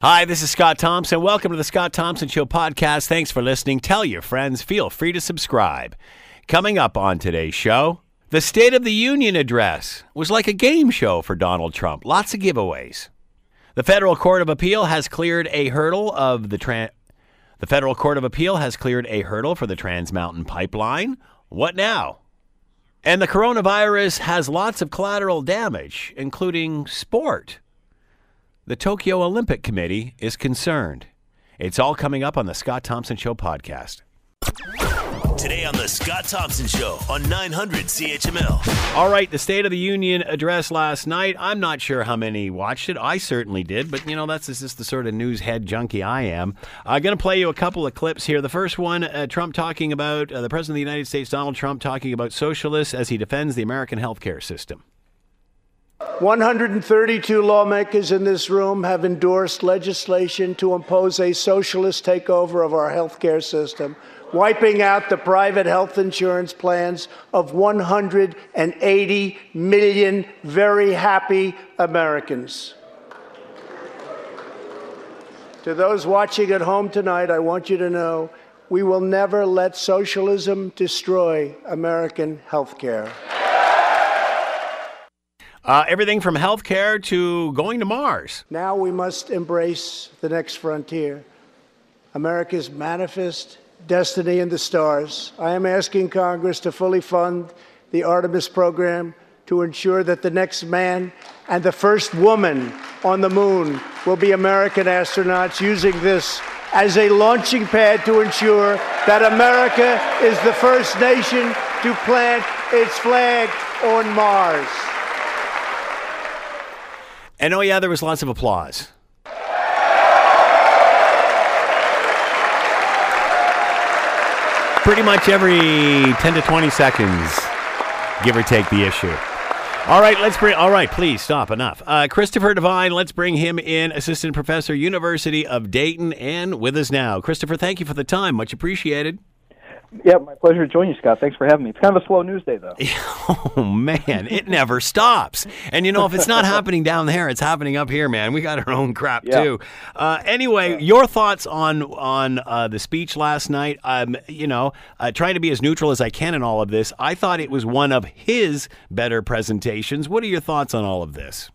Hi, this is Scott Thompson. Welcome to the Scott Thompson Show podcast. Thanks for listening. Tell your friends. Feel free to subscribe. Coming up on today's show, the State of the Union address was like a game show for Donald Trump. Lots of giveaways. The Federal Court of Appeal has cleared a hurdle of the. The Federal Court of Appeal has cleared a hurdle for the Trans Mountain Pipeline. What now? And the coronavirus has lots of collateral damage, including sport. The Tokyo Olympic Committee is concerned. It's all coming up on the Scott Thompson Show podcast. Today on the Scott Thompson Show on 900 CHML. All right, the State of the Union address last night. I'm not sure how many watched it. I certainly did, but you know, that's just the sort of news head junkie I am. I'm going to play you a couple of clips here. The first one uh, Trump talking about, uh, the President of the United States, Donald Trump, talking about socialists as he defends the American healthcare system. 132 lawmakers in this room have endorsed legislation to impose a socialist takeover of our healthcare system, wiping out the private health insurance plans of 180 million very happy Americans. To those watching at home tonight, I want you to know we will never let socialism destroy American healthcare. Uh, everything from healthcare to going to Mars. Now we must embrace the next frontier America's manifest destiny in the stars. I am asking Congress to fully fund the Artemis program to ensure that the next man and the first woman on the moon will be American astronauts using this as a launching pad to ensure that America is the first nation to plant its flag on Mars. And oh, yeah, there was lots of applause. Pretty much every 10 to 20 seconds, give or take the issue. All right, let's bring. All right, please stop. Enough. Uh, Christopher Devine, let's bring him in, assistant professor, University of Dayton, and with us now. Christopher, thank you for the time. Much appreciated. Yeah, my pleasure to join you, Scott. Thanks for having me. It's kind of a slow news day, though. Oh man, it never stops. And you know, if it's not happening down there, it's happening up here, man. We got our own crap Yeah. too. Uh, anyway, your thoughts on on uh, the speech last night? Um, you know, uh, trying to be as neutral as I can in all of this. I thought it was one of his better presentations. What are your thoughts on all of this?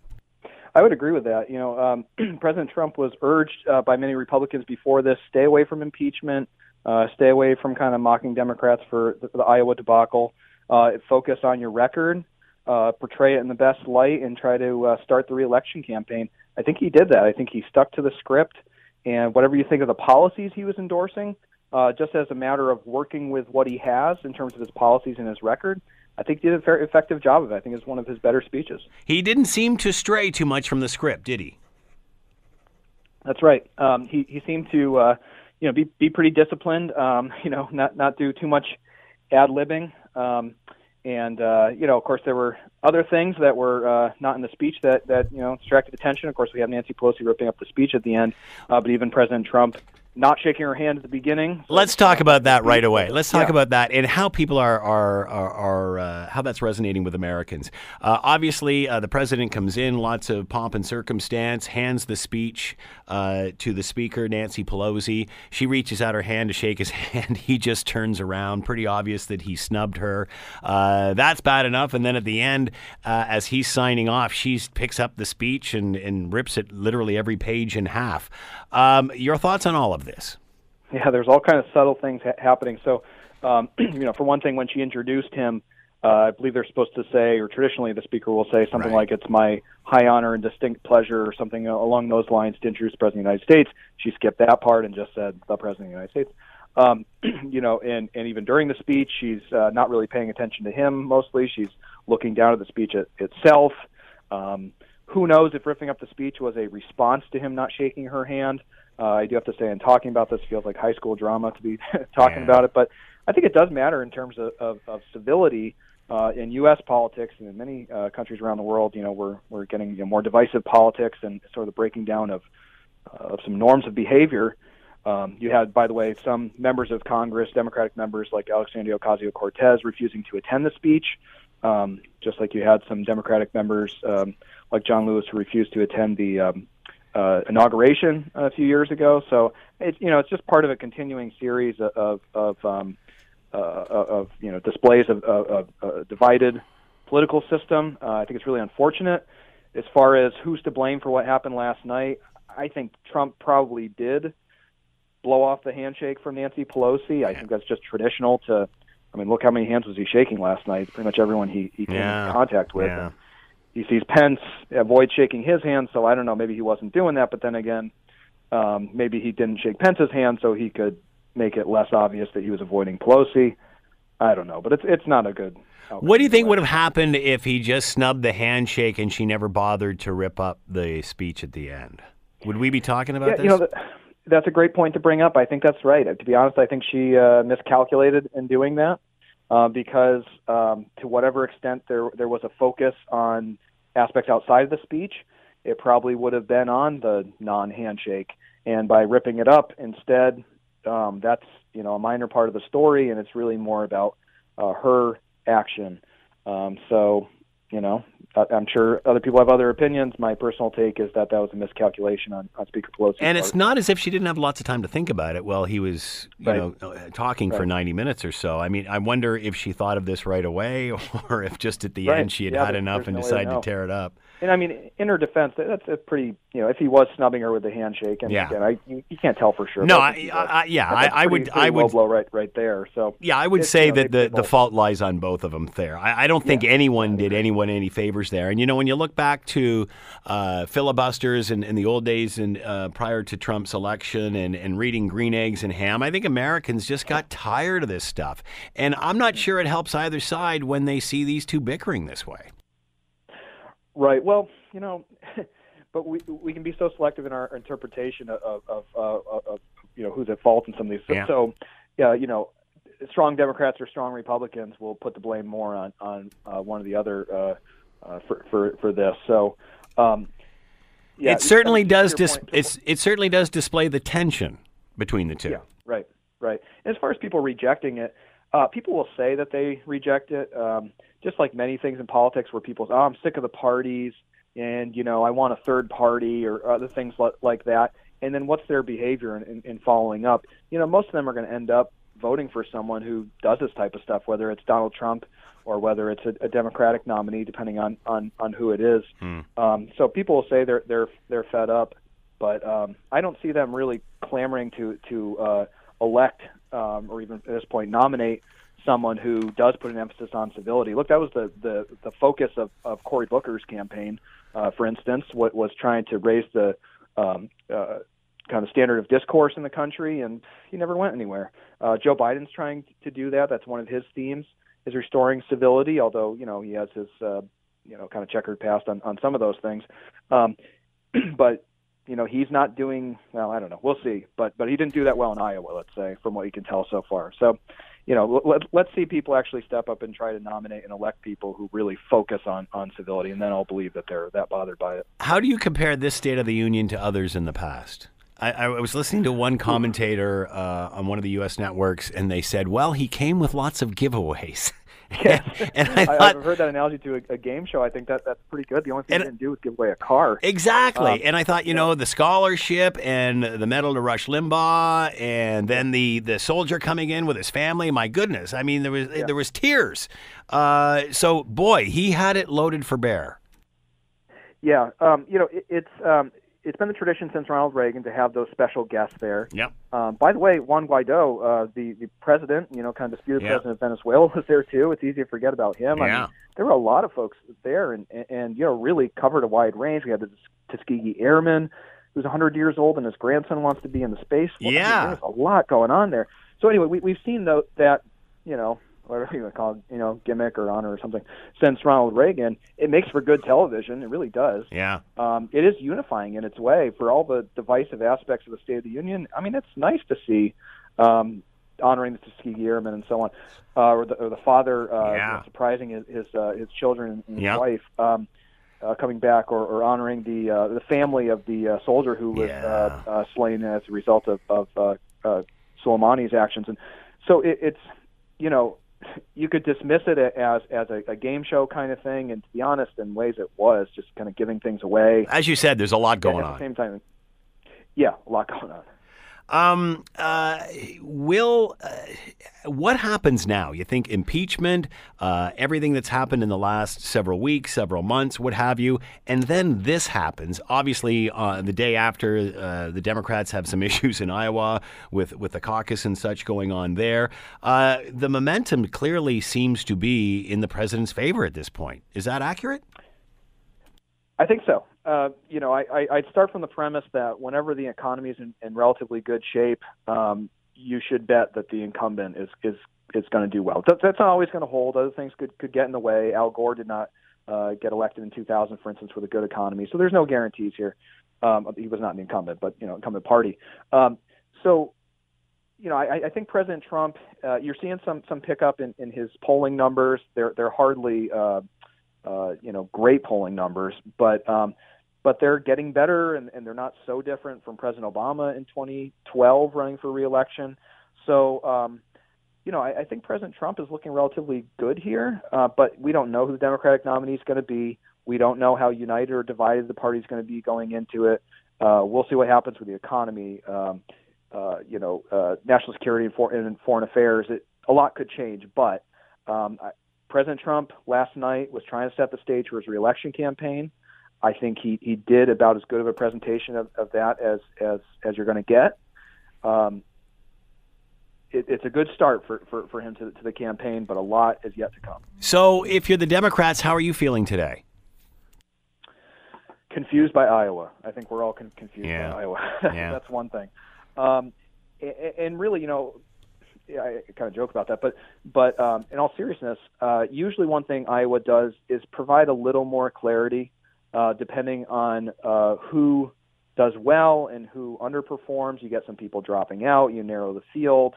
I would agree with that. You know, um, President Trump was urged uh, by many Republicans before this stay away from impeachment, uh, stay away from kind of mocking Democrats for the, the Iowa debacle. Uh, focus on your record, uh, portray it in the best light, and try to uh, start the reelection campaign. I think he did that. I think he stuck to the script, and whatever you think of the policies he was endorsing, uh, just as a matter of working with what he has in terms of his policies and his record, I think he did a very effective job of it. I think it's one of his better speeches. He didn't seem to stray too much from the script, did he? That's right. Um, he he seemed to uh, you know be be pretty disciplined. Um, you know, not not do too much ad libbing. Um, and uh, you know, of course, there were other things that were uh, not in the speech that that you know distracted attention. Of course, we have Nancy Pelosi ripping up the speech at the end, uh, but even President Trump not shaking her hand at the beginning. So- Let's talk about that right away. Let's talk Yeah. about that and how people are are are, are uh, how that's resonating with Americans. Uh, obviously, uh, the president comes in, lots of pomp and circumstance, hands the speech uh, to the speaker, Nancy Pelosi. She reaches out her hand to shake his hand. He just turns around. Pretty obvious that he snubbed her. Uh, that's bad enough. And then at the end, uh, as he's signing off, she picks up the speech and, and rips it literally every page in half. Um, your thoughts on all of this? Yeah, there's all kind of subtle things ha- happening. So, um, you know, for one thing, when she introduced him, uh, I believe they're supposed to say, or traditionally the speaker will say something Right. like, "It's my high honor and distinct pleasure," or something along those lines to introduce the president of the United States. She skipped that part and just said, "The president of the United States." Um, you know, and and even during the speech, she's uh, not really paying attention to him. Mostly, she's looking down at the speech it, itself. Um, who knows if ripping up the speech was a response to him not shaking her hand? Uh, I do have to say, in talking about this, feels like high school drama to be talking Yeah. about it. But I think it does matter in terms of, of, of civility uh, in U.S. politics and in many uh, countries around the world. You know, we're we're getting you know, more divisive politics and sort of the breaking down of uh, of some norms of behavior. Um, you had, by the way, some members of Congress, Democratic members like Alexandria Ocasio Cortez, refusing to attend the speech, um, just like you had some Democratic members um, like John Lewis who refused to attend the um, uh, inauguration a few years ago. So it's you know it's just part of a continuing series of of um, uh, of you know displays of, of, of a divided political system. Uh, I think it's really unfortunate. As far as who's to blame for what happened last night, I think Trump probably did blow off the handshake from Nancy Pelosi. I think that's just traditional to. I mean, look how many hands was he shaking last night? Pretty much everyone he, he came Yeah. in contact with. Yeah. He sees Pence avoid shaking his hand, so I don't know. Maybe he wasn't doing that, but then again, um, maybe he didn't shake Pence's hand so he could make it less obvious that he was avoiding Pelosi. I don't know, but it's it's not a good. What do you think would have happened if he just snubbed the handshake and she never bothered to rip up the speech at the end? Would we be talking about Yeah, this? you know, that, that's a great point to bring up. I think that's right. To be honest, I think she uh, miscalculated in doing that uh, because, um, to whatever extent there there was a focus on aspects outside of the speech, it probably would have been on the non-handshake. And by ripping it up instead, um, that's you know a minor part of the story, and it's really more about uh, her action. Um, so, you know, I'm sure other people have other opinions. My personal take is that that was a miscalculation on, on Speaker Pelosi. and it's not as if she didn't have lots of time to think about it while he was, you Right. know, uh, talking for 90 minutes or so. I mean, I wonder if she thought of this right away or if just at the Right. end she had Yeah, had enough and no to decided to tear it up. And I mean, in her defense, that's a pretty, you know, if he was snubbing her with the handshake, and Yeah. again, I you, you can't tell for sure. No, I- I- yeah, That's I- a I pretty- would- pretty I would- blow right right there. So Yeah, I would say you know, that the, the fault lies on both of them there. I, I don't think anyone did anyone any favors there. And you know, when you look back to uh, filibusters in, in the old days and uh, prior to Trump's election and, and reading Green Eggs and Ham, I think Americans just got tired of this stuff. And I'm not sure it helps either side when they see these two bickering this way. Right. Well, you know, but we we can be so selective in our interpretation of of, of, of you know who's at fault in some of these. So, Yeah. so yeah, you know, strong Democrats or strong Republicans will put the blame more on on uh, one or the other uh, uh, for for for this. So. Um, yeah, it certainly I mean, does. Dis- point, it certainly does display the tension between the two. Yeah, right, right. And as far as people rejecting it, uh, people will say that they reject it, um, just like many things in politics, where people say, "Oh, I'm sick of the parties," and you know, I want a third party or other things li- like that. And then what's their behavior in, in, in following up? You know, most of them are going to end up voting for someone who does this type of stuff, whether it's Donald Trump or whether it's a, a Democratic nominee, depending on on on who it is. Um, so people will say they're they're they're fed up, but um, I don't see them really clamoring to to uh, elect um, or even at this point nominate someone who does put an emphasis on civility. Look, that was the the, the focus of, of Cory Booker's campaign, uh, for instance, what was trying to raise the um, uh, kind of standard of discourse in the country, and he never went anywhere. Uh, Joe Biden's trying to do that. That's one of his themes is restoring civility, although you know he has his uh, you know kind of checkered past on, on some of those things. Um, but you know he's not doing well. I don't know. We'll see. But but he didn't do that well in Iowa, let's say, from what you can tell so far. So you know let, let's see people actually step up and try to nominate and elect people who really focus on on civility, and then I'll believe that they're that bothered by it. How do you compare this State of the Union to others in the past? I, I was listening to one commentator uh, on one of the U.S. networks, and they said, "Well, he came with lots of giveaways." and I I've heard that analogy to a, a game show. I think that that's pretty good. The only thing And- he didn't do was give away a car. Exactly. Um, and I thought, you know, the scholarship and the medal to Rush Limbaugh and then the, the soldier coming in with his family. My goodness. I mean, there was there was tears. Uh, so, boy, he had it loaded for bear. Yeah, um, you know, it, it's um, it's been the tradition since Ronald Reagan to have those special guests there. Yep. Um, by the way, Juan Guaido, uh, the the president, you know, kind of disputed Yeah. president of Venezuela, was there too. It's easy to forget about him. I Yeah. mean, there were a lot of folks there, and, and and you know, really covered a wide range. We had the Tuskegee Airman, who's 100 years old, and his grandson wants to be in the space. Well, I mean, Yeah. there's a lot going on there. So anyway, we, we've seen though that you know whatever you want to call it, you know, gimmick or honor or something, since Ronald Reagan, it makes for good television. It really does Yeah. um, it is unifying in its way for all the divisive aspects of the State of the Union. I mean, it's nice to see um, honoring the Tuskegee Airmen and so on, uh, or, the, or the father uh, Yeah. surprising his his, uh, his children and his wife. Um, uh, coming back, or, or honoring the uh, the family of the uh, soldier who was Yeah. uh, uh, slain as a result of, of uh, uh, Soleimani's actions, and so it, it's you know you could dismiss it as as a, a, game show kind of thing, and to be honest, in ways it was just kind of giving things away. As you said, there's a lot going on. At the same time, yeah, a lot going on. Um, uh, will uh, what happens now? You think impeachment, uh, everything that's happened in the last several weeks, several months, what have you, and then this happens. Obviously, uh, the day after, uh, the Democrats have some issues in Iowa with with the caucus and such going on there. Uh, the momentum clearly seems to be in the president's favor at this point. Is that accurate? I think so. Uh, you know, I, I, I'd start from the premise that whenever the economy is in, in relatively good shape, um, you should bet that the incumbent is is is going to do well. That's, not always going to hold. Other things could could get in the way. Al Gore did not uh, get elected in 2000, for instance, with a good economy. So there's no guarantees here. Um, he was not an incumbent, but you know, incumbent party. Um, so, you know, I, I think President Trump, uh, you're seeing some some pickup in, in his polling numbers. They're they're hardly uh, uh, you know great polling numbers, but um, but they're getting better and, and they're not so different from President Obama in 2012 running for reelection. So, um, you know, I, I think President Trump is looking relatively good here, uh, but we don't know who the Democratic nominee is going to be. We don't know how united or divided the party is going to be going into it. Uh, we'll see what happens with the economy. Um, uh, you know, uh, national security and, and foreign affairs. It, a lot could change, but um, I, President Trump last night was trying to set the stage for his reelection campaign. I think he, he did about as good of a presentation of, of that as, as, as you're going to get. Um, it, it's a good start for, for, for him to, to the campaign, but a lot is yet to come. So, if you're the Democrats, how are you feeling today? Confused by Iowa. I think we're all con- confused yeah. by Iowa. yeah. That's one thing. Um, and, and really, you know, I kind of joke about that, but but um, in all seriousness, uh, usually one thing Iowa does is provide a little more clarity uh, depending on uh, who does well and who underperforms. You get some people dropping out. You narrow the field.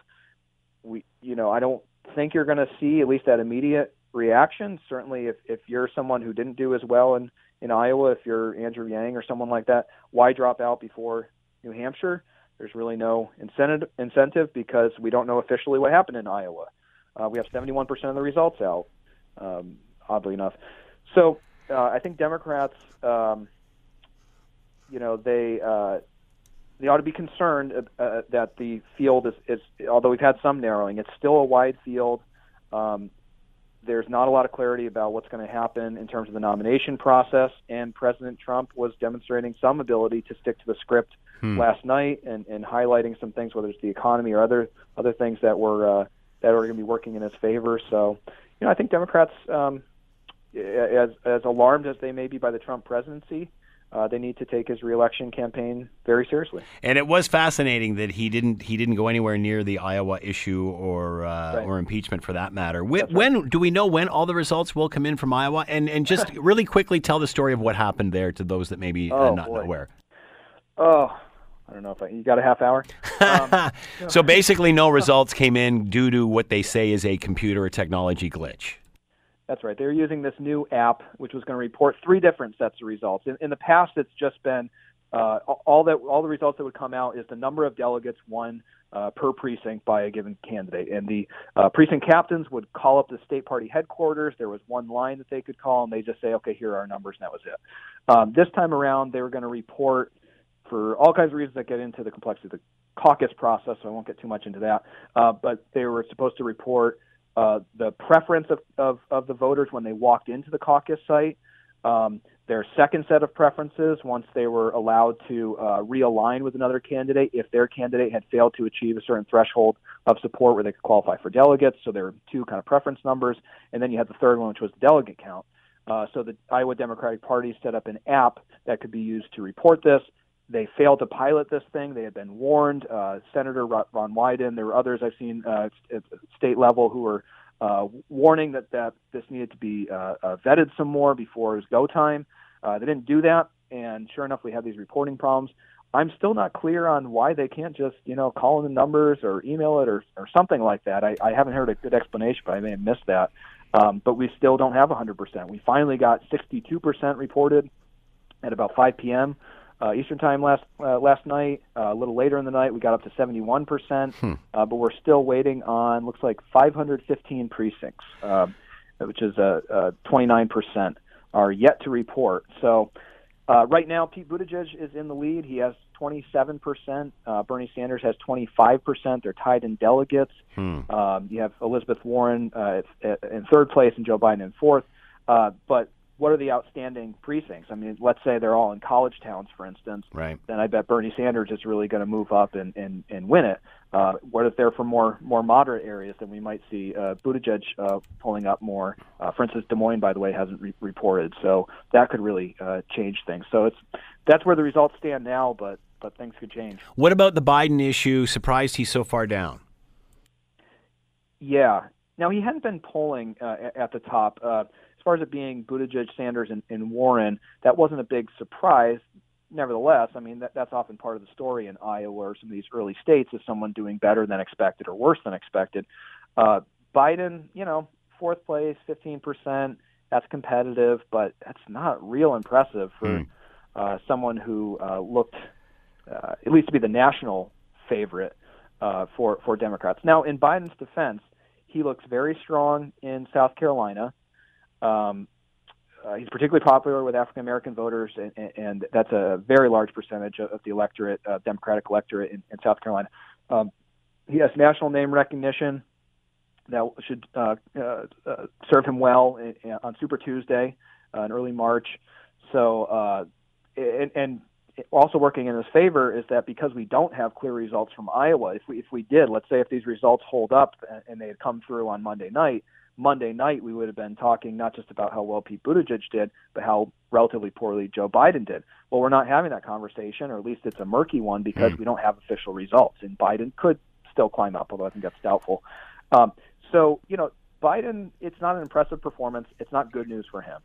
We, you know, I don't think you're going to see at least that immediate reaction. Certainly, if if you're someone who didn't do as well in in Iowa, if you're Andrew Yang or someone like that, why drop out before New Hampshire? There's really no incentive incentive because we don't know officially what happened in Iowa. Uh, we have 71% of the results out, um, oddly enough. So uh, I think Democrats, um, you know, they uh, they ought to be concerned uh, uh, that the field is, is, although we've had some narrowing, it's still a wide field. Um, there's not a lot of clarity about what's going to happen in terms of the nomination process, and President Trump was demonstrating some ability to stick to the script hmm. last night and, and highlighting some things, whether it's the economy or other other things that were uh, that are going to be working in his favor. So, you know, I think Democrats um, as as alarmed as they may be by the Trump presidency, uh, they need to take his reelection campaign very seriously. And it was fascinating that he didn't he didn't go anywhere near the Iowa issue or uh, right. or impeachment for that matter. When, right. when, do we know when all the results will come in from Iowa? And and just really quickly tell the story of what happened there to those that maybe oh, are not boy. aware. Oh. I don't know if I, you got a half hour. Um, so basically, no results came in due to what they say is a computer or technology glitch. That's right. They're using this new app, which was going to report three different sets of results. In, in the past, it's just been uh, all that all the results that would come out is the number of delegates won uh, per precinct by a given candidate, and the uh, precinct captains would call up the state party headquarters. There was one line that they could call, and they just say, "Okay, here are our numbers," and that was it. Um, this time around, they were going to report for all kinds of reasons that get into the complexity of the caucus process, so I won't get too much into that. Uh, but they were supposed to report uh, the preference of, of, of, the voters when they walked into the caucus site, um, their second set of preferences once they were allowed to uh, realign with another candidate if their candidate had failed to achieve a certain threshold of support where they could qualify for delegates. So there were two kind of preference numbers. And then you had the third one, which was the delegate count. Uh, so the Iowa Democratic Party set up an app that could be used to report this. They failed to pilot this thing. They had been warned. Uh, Senator Ron Wyden, there were others I've seen uh, at state level who were uh, warning that, that this needed to be uh, uh, vetted some more before it was go time. Uh, they didn't do that, and sure enough, we have these reporting problems. I'm still not clear on why they can't just, you know, call in the numbers or email it or, or something like that. I, I haven't heard a good explanation, but I may have missed that. Um, but we still don't have 100%. We finally got 62% reported at about 5 p.m. uh, Eastern Time last uh, last night. Uh, a little later in the night, we got up to 71 percent, Hmm. uh, but we're still waiting on looks like 515 precincts, uh, which is uh, uh, 29 percent are yet to report. So uh, right now, Pete Buttigieg is in the lead. He has 27 percent. Uh, Bernie Sanders has 25 percent. They're tied in delegates. Hmm. Um, you have Elizabeth Warren uh, in third place and Joe Biden in fourth. Uh, but what are the outstanding precincts? I mean, let's say they're all in college towns, for instance. Right. Then I bet Bernie Sanders is really going to move up and, and, and win it. Uh, what if they're from more more moderate areas? Then we might see uh, Buttigieg uh, pulling up more. Uh, for instance, Des Moines, by the way, hasn't re- reported, so that could really uh, change things. So it's that's where the results stand now, but but things could change. What about the Biden issue? Surprised he's so far down. Yeah. Now he hadn't been polling uh, at the top. Uh, far as it being Buttigieg, Sanders, and, and Warren, that wasn't a big surprise. Nevertheless, I mean that, that's often part of the story in Iowa or some of these early states is someone doing better than expected or worse than expected. Uh, Biden, you know, fourth place, fifteen percent. That's competitive, but that's not real impressive for Hmm. uh, someone who uh, looked, uh, at least to be the national favorite uh, for for Democrats. Now, in Biden's defense, he looks very strong in South Carolina. Um, uh, he's particularly popular with African American voters, and, and, and that's a very large percentage of, the electorate, uh, Democratic electorate in, in South Carolina. Um, he has national name recognition that should uh, uh, uh, serve him well in, in, on Super Tuesday uh, in early March. So, and, and also working in his favor is that because we don't have clear results from Iowa, if we if we did, let's say if these results hold up and they had come through on Monday night, Monday night we would have been talking not just about how well Pete Buttigieg did, but how relatively poorly Joe Biden did. Well, we're not having that conversation, or at least it's a murky one because we don't have official results, and Biden could still climb up, although I think that's doubtful. Um, so you know, Biden, it's not an impressive performance. It's not good news for him,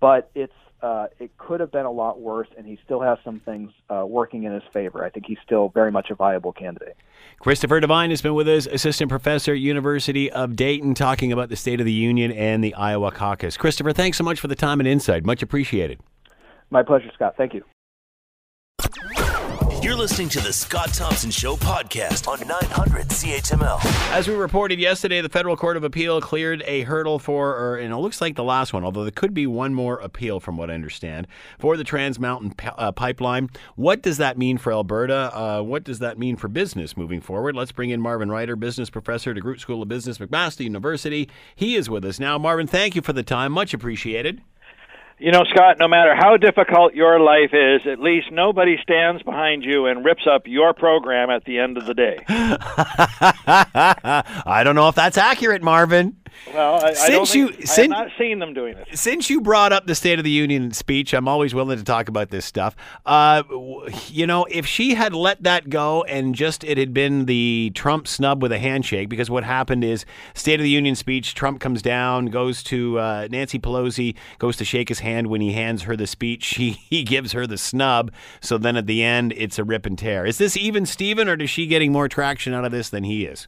but it's uh, it could have been a lot worse, and he still has some things uh, working in his favor. I think he's still very much a viable candidate. Christopher Devine has been with us, assistant professor at University of Dayton, talking about the State of the Union and the Iowa caucus. Christopher, thanks so much for the time and insight. Much appreciated. My pleasure, Scott. Thank you. You're listening to the Scott Thompson Show podcast on 900 CHML. As we reported yesterday, the Federal Court of Appeal cleared a hurdle for, or and it looks like the last one, although there could be one more appeal from what I understand, for the Trans Mountain P- uh, Pipeline. What does that mean for Alberta? Uh, what does that mean for business moving forward? Let's bring in Marvin Ryder, business professor at Groot School of Business, McMaster University. He is with us now. Marvin, thank you for the time. Much appreciated. You know, Scott, no matter how difficult your life is, at least nobody stands behind you and rips up your program at the end of the day. I don't know if that's accurate, Marvin. Well, I, I Since don't think, you- I have not seen them doing it. Since you brought up the State of the Union speech, I'm always willing to talk about this stuff. Uh, you know, if she had let that go and just it had been the Trump snub with a handshake, because what happened is State of the Union speech, Trump comes down, goes to uh, Nancy Pelosi, goes to shake his hand when he hands her the speech. He he gives her the snub. So then at the end, it's a rip and tear. Is this even Steven, or is she getting more traction out of this than he is?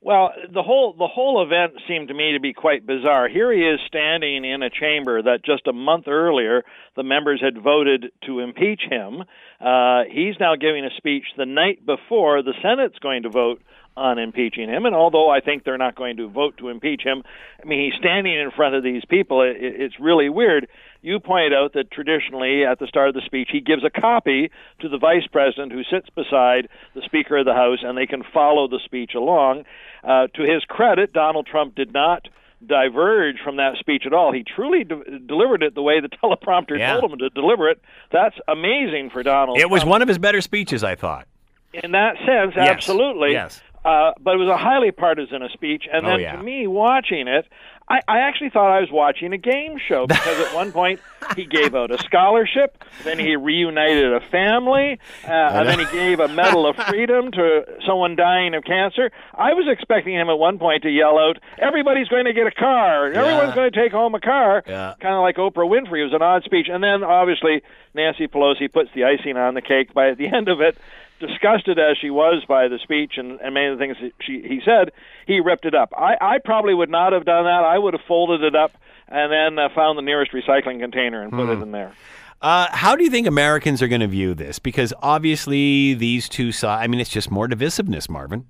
Well, the whole the whole event seemed to me to be quite bizarre. Here he is standing in a chamber that just a month earlier the members had voted to impeach him. Uh, he's now giving a speech the night before the Senate's going to vote on impeaching him. And although I think they're not going to vote to impeach him, I mean he's standing in front of these people. It, it, it's really weird. You pointed out that traditionally at the start of the speech he gives a copy to the vice president who sits beside the Speaker of the House, and they can follow the speech along. Uh, to his credit, Donald Trump did not diverge from that speech at all. He truly de- delivered it the way the teleprompter Yeah. told him to deliver it. That's amazing for Donald. It was Trump. one of his better speeches, I thought. in that sense, Yes. absolutely. Yes. Uh, but it was a highly partisan speech, and Oh, then yeah. to me, watching it, I, I actually thought I was watching a game show because at one point he gave out a scholarship, then he reunited a family, uh, and then he gave a Medal of Freedom to someone dying of cancer. I was expecting him at one point to yell out, "Everybody's going to get a car, and everyone's going to take home a car," Yeah. kind of like Oprah Winfrey. It was an odd speech, and then obviously Nancy Pelosi puts the icing on the cake by the end of it disgusted as she was by the speech and, and many of the things that she he said, he ripped it up. I, I probably would not have done that. I would have folded it up and then uh, found the nearest recycling container and put Hmm. it in there. Uh, how do you think Americans are going to view this? Because obviously, these two sides, I mean, it's just more divisiveness, Marvin.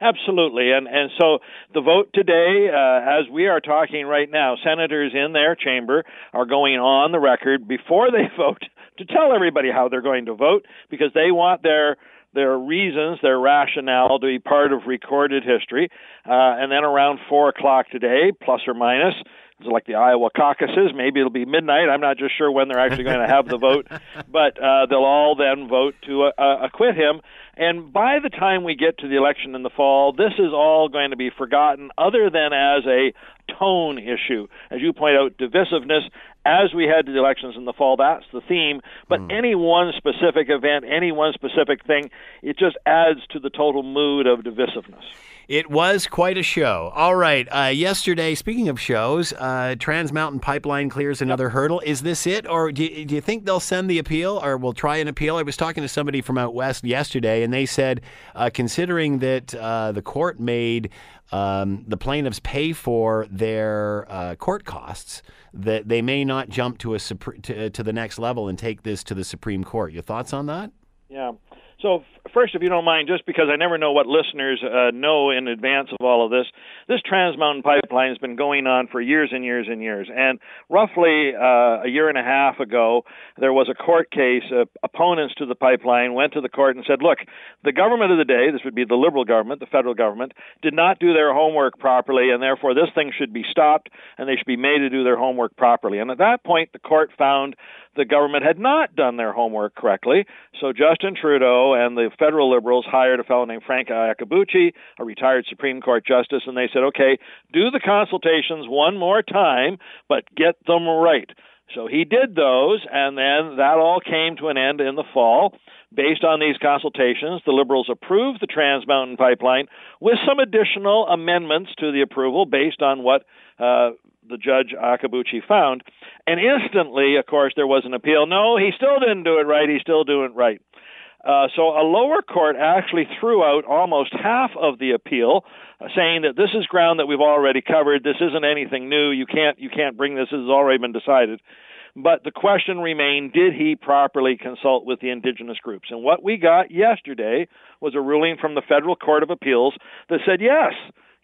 Absolutely, and and so the vote today, uh, as we are talking right now, senators in their chamber are going on the record before they vote to tell everybody how they're going to vote because they want their their reasons, their rationale to be part of recorded history. Uh, and then around four o'clock today, plus or minus, it's like the Iowa caucuses. Maybe it'll be midnight. I'm not just sure when they're actually going to have the vote, but uh, they'll all then vote to uh, acquit him. And by the time we get to the election in the fall, this is all going to be forgotten, other than as a tone issue. As you point out, divisiveness. As we head to the elections in the fall, that's the theme. But mm. any one specific event, any one specific thing, it just adds to the total mood of divisiveness. It was quite a show. All right. Uh, yesterday, speaking of shows, uh, Trans Mountain Pipeline clears another hurdle. Is this it? Or do you, do you think they'll send the appeal or will try an appeal? I was talking to somebody from out west yesterday, and they said, uh, considering that uh, the court made um, the plaintiffs pay for their uh, court costs, that they may not jump to, a, to, to the next level and take this to the Supreme Court. Your thoughts on that? Yeah. So, first, if you don't mind, just because I never know what listeners uh, know in advance of all of this, this Trans Mountain Pipeline has been going on for years and years and years. And roughly uh, a year and a half ago, there was a court case. Uh, opponents to the pipeline went to the court and said, look, the government of the day, this would be the liberal government, the federal government, did not do their homework properly, and therefore this thing should be stopped, and they should be made to do their homework properly. And at that point, the court found the government had not done their homework correctly. So Justin Trudeau and the federal liberals hired a fellow named Frank Iacobucci, a retired Supreme Court justice, and they said, okay, do the consultations one more time, but get them right. So he did those, and then that all came to an end in the fall. Based on these consultations, the Liberals approved the Trans Mountain Pipeline with some additional amendments to the approval based on what uh, the judge Iacobucci found. And instantly, of course, there was an appeal. No, he still didn't do it right. He's still doing it right. Uh, so a lower court actually threw out almost half of the appeal, uh, saying that this is ground that we've already covered. This isn't anything new. You can't you can't bring this. This has already been decided. But the question remained: Did he properly consult with the indigenous groups? And what we got yesterday was a ruling from the Federal Court of Appeals that said yes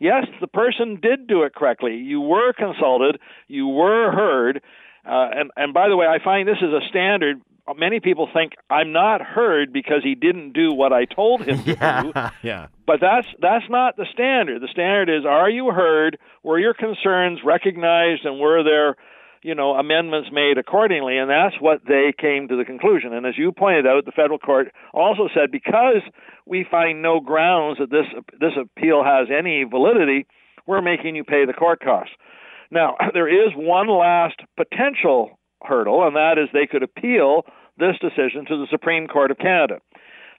yes, the person did do it correctly. You were consulted, you were heard. Uh, and, and by the way, I find this is a standard. Many people think I'm not heard because he didn't do what I told him to yeah, do. Yeah. But that's that's not the standard. The standard is: Are you heard? Were your concerns recognized, and were there you know, amendments made accordingly, and that's what they came to the conclusion. And as you pointed out, the federal court also said because we find no grounds that this this appeal has any validity, we're making you pay the court costs. Now, there is one last potential hurdle, and that is they could appeal this decision to the Supreme Court of Canada.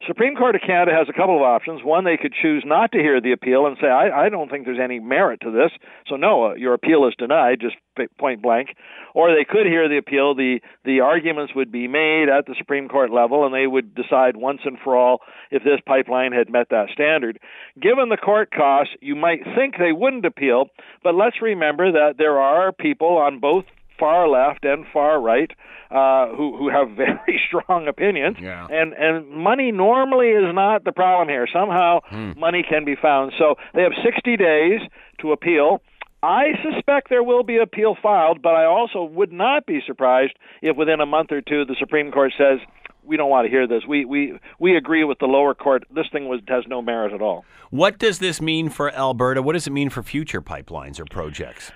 Supreme Court of Canada has a couple of options. One, they could choose not to hear the appeal and say, I, I don't think there's any merit to this, so no, uh, your appeal is denied, just point blank. Or they could hear the appeal. The the arguments would be made at the Supreme Court level, and they would decide once and for all if this pipeline had met that standard. Given the court costs, you might think they wouldn't appeal, but let's remember that there are people on both far left and far right uh, who who have very strong opinions. Yeah. And and money normally is not the problem here. Somehow hmm. money can be found. So they have 60 days to appeal. I suspect there will be appeal filed, but I also would not be surprised if within a month or two the Supreme Court says we don't want to hear this. We we we agree with the lower court. This thing was has no merit at all. What does this mean for Alberta? What does it mean for future pipelines or projects?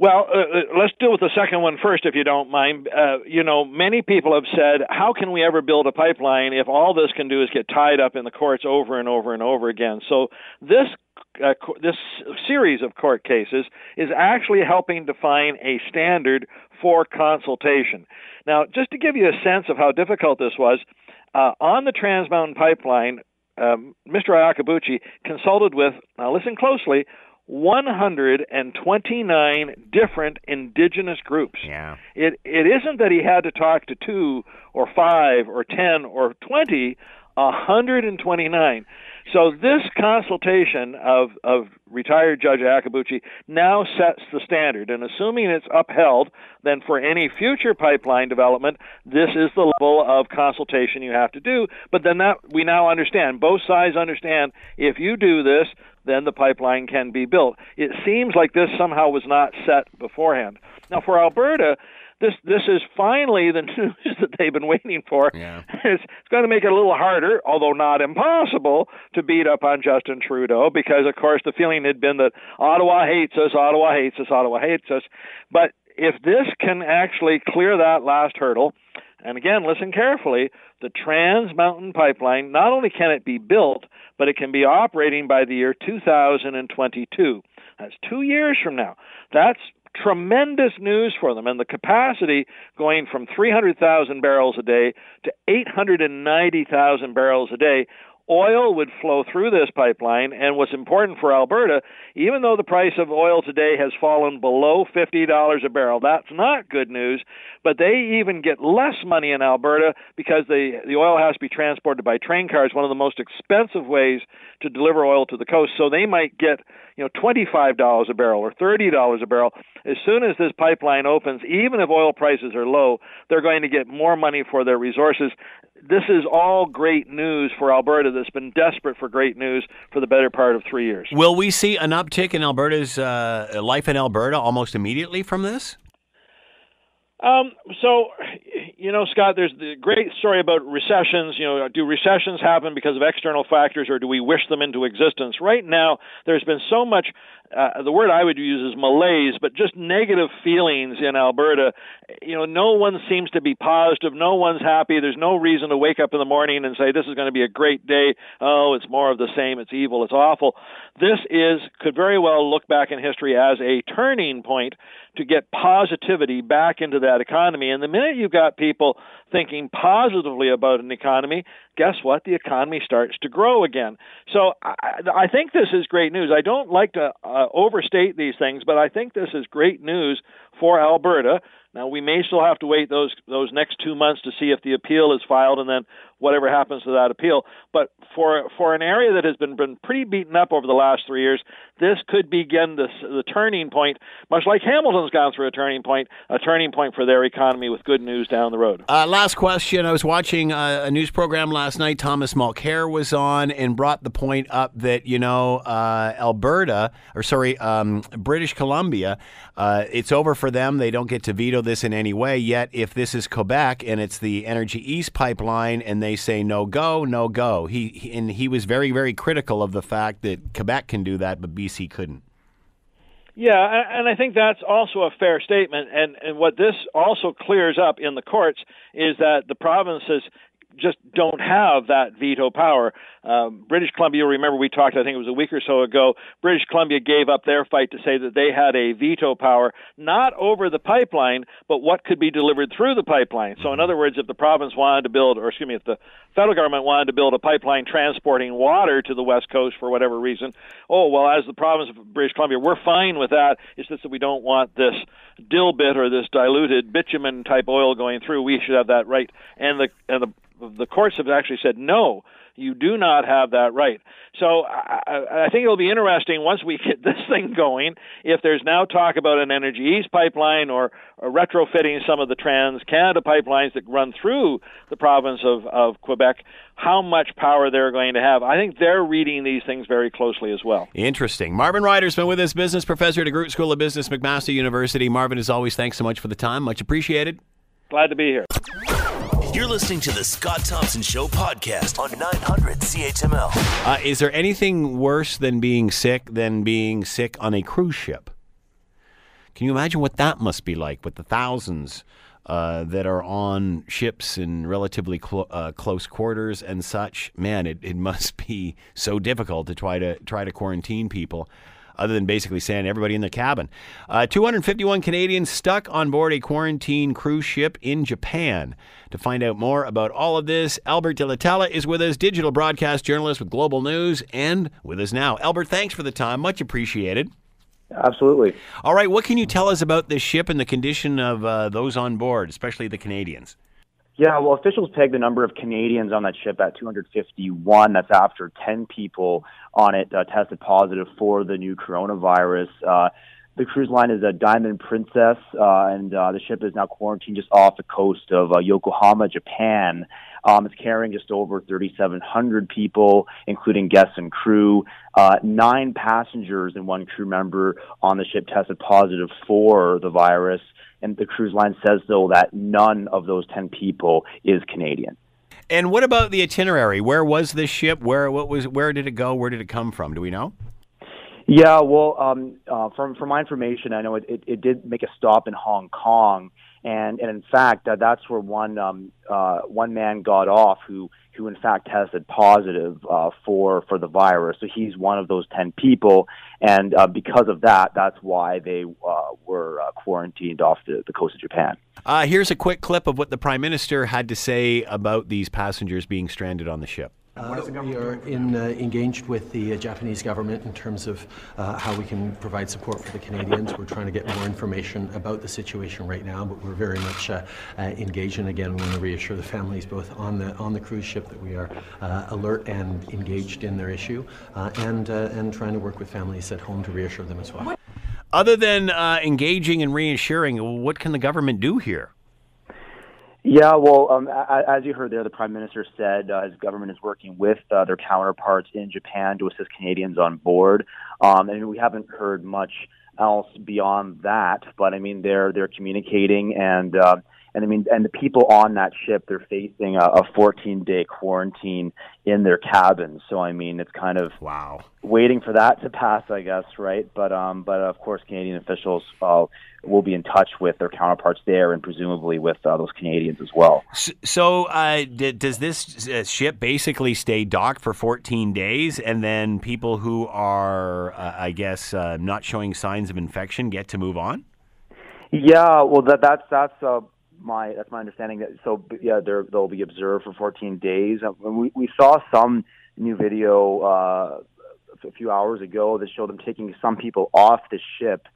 Well, uh, uh, let's deal with the second one first, if you don't mind. Uh, you know, many people have said, how can we ever build a pipeline if all this can do is get tied up in the courts over and over and over again? So this uh, this series of court cases is actually helping define a standard for consultation. Now, just to give you a sense of how difficult this was, uh, on the Trans Mountain Pipeline, um, Mr. Iacobucci consulted with, now listen closely, 129 different indigenous groups. Yeah. It it isn't that he had to talk to two or five or 10 or 20 129. So this consultation of, of retired Judge Iacobucci now sets the standard, and assuming it's upheld, then for any future pipeline development, this is the level of consultation you have to do. But then that we now understand, both sides understand, if you do this, then the pipeline can be built. It seems like this somehow was not set beforehand. Now for Alberta, this this is finally the news that they've been waiting for. Yeah. It's, it's going to make it a little harder, although not impossible, to beat up on Justin Trudeau because, of course, the feeling had been that Ottawa hates us, Ottawa hates us, Ottawa hates us. But if this can actually clear that last hurdle, and again, listen carefully, the Trans Mountain Pipeline, not only can it be built, but it can be operating by the year 2022. That's two years from now. That's tremendous news for them, and the capacity going from 300,000 barrels a day to 890,000 barrels a day. Oil would flow through this pipeline, and what's important for Alberta, even though the price of oil today has fallen below $50 a barrel, that's not good news, but they even get less money in Alberta because the, the oil has to be transported by train cars, one of the most expensive ways to deliver oil to the coast. So they might get you know $25 a barrel or $30 a barrel. As soon as this pipeline opens, even if oil prices are low, they're going to get more money for their resources. This is all great news for Alberta that's been desperate for great news for the better part of three years. Will we see an uptick in Alberta's uh, life in Alberta almost immediately from this? Um, so, you know, Scott, there's the great story about recessions. You know, do recessions happen because of external factors or do we wish them into existence? Right now, there's been so much uh, the word I would use is malaise, but just negative feelings in Alberta. You know, no one seems to be positive. No one's happy. There's no reason to wake up in the morning and say this is going to be a great day. Oh, it's more of the same. It's evil. It's awful. This is could very well look back in history as a turning point to get positivity back into that economy. And the minute you've got people thinking positively about an economy, guess what? The economy starts to grow again. So I, I think this is great news. I don't like to uh, overstate these things, but I think this is great news for Alberta. Now we may still have to wait those those next two months to see if the appeal is filed, and then whatever happens to that appeal. But for for an area that has been been pretty beaten up over the last three years, this could begin the the turning point, much like Hamilton's gone through a turning point, a turning point for their economy with good news down the road. Uh, last question: I was watching uh, a news program last night. Thomas Mulcair was on and brought the point up that you know uh, Alberta, or sorry, um, British Columbia, uh, it's over for them. They don't get to veto this in any way. Yet, if this is Quebec and it's the Energy East pipeline, and they say no go, no go, he, he and he was very, very critical of the fact that Quebec can do that, but BC couldn't. Yeah, and I think that's also a fair statement. And, and what this also clears up in the courts is that the provinces just don't have that veto power. Um, British Columbia, remember we talked, I think it was a week or so ago, British Columbia gave up their fight to say that they had a veto power, not over the pipeline, but what could be delivered through the pipeline. So, in other words, if the province wanted to build, or excuse me, if the federal government wanted to build a pipeline transporting water to the West Coast for whatever reason, oh, well, as the province of British Columbia, we're fine with that. It's just that we don't want this dilbit or this diluted bitumen type oil going through. We should have that right. And the, and the the courts have actually said no. You do not have that right. So I, I think it'll be interesting once we get this thing going. If there's now talk about an Energy East pipeline or, or retrofitting some of the Trans Canada pipelines that run through the province of, of Quebec, how much power they're going to have. I think they're reading these things very closely as well. Interesting. Marvin Ryder's been with us, business professor at DeGroote School of Business, McMaster University. Marvin, as always, thanks so much for the time. Much appreciated. Glad to be here. You're listening to the Scott Thompson Show podcast on 900 CHML. Uh, is there anything worse than being sick than being sick on a cruise ship? Can you imagine what that must be like with the thousands uh, that are on ships in relatively clo- uh, close quarters and such? Man, it, it must be so difficult to try to try to quarantine people other than basically saying everybody in the cabin. Uh, 251 Canadians stuck on board a quarantine cruise ship in Japan. To find out more about all of this, Albert Delitala is with us, digital broadcast journalist with Global News, and with us now. Albert, thanks for the time. Much appreciated. Absolutely. All right, what can you tell us about this ship and the condition of uh, those on board, especially the Canadians? Yeah, well, officials pegged the number of Canadians on that ship at 251. That's after 10 people on it uh, tested positive for the new coronavirus. Uh, the cruise line is a Diamond Princess, uh, and uh, the ship is now quarantined just off the coast of uh, Yokohama, Japan. Um, it's carrying just over 3,700 people, including guests and crew. Uh, nine passengers and one crew member on the ship tested positive for the virus. And the cruise line says, though, that none of those 10 people is Canadian. And what about the itinerary? Where was this ship? Where what was? Where did it go? Where did it come from? Do we know? Yeah, well, um, uh, from from my information, I know it, it, it did make a stop in Hong Kong, and and in fact, uh, that's where one um, uh, one man got off who who in fact tested positive uh, for for the virus. So he's one of those ten people, and uh, because of that, that's why they uh, were uh, quarantined off the, the coast of Japan. Uh, here's a quick clip of what the prime minister had to say about these passengers being stranded on the ship. Uh, we are in, uh, engaged with the uh, Japanese government in terms of uh, how we can provide support for the Canadians. We're trying to get more information about the situation right now, but we're very much uh, uh, engaged. And again, we want to reassure the families both on the on the cruise ship that we are alert and engaged in their issue, and and trying to work with families at home to reassure them as well. Other than engaging and reassuring, what can the government do here? Yeah, well, um, as you heard there, the prime minister said uh, his government is working with uh, their counterparts in Japan to assist Canadians on board. Um, and we haven't heard much else beyond that, but I mean, they're they're communicating and. Uh, and I mean, and the people on that ship, they're facing a, a 14 day quarantine in their cabins. So I mean, it's kind of wow waiting for that to pass, I guess, right? But um, but of course, Canadian officials uh, will be in touch with their counterparts there, and presumably with uh, those Canadians as well. So, uh, d- does this uh, ship basically stay docked for 14 days, and then people who are, uh, I guess, uh, not showing signs of infection get to move on? Yeah, well, that that's that's uh, my that's my understanding. That so yeah, they they'll be observed for 14 days. We we saw some new video uh, a few hours ago that showed them taking some people off the ship.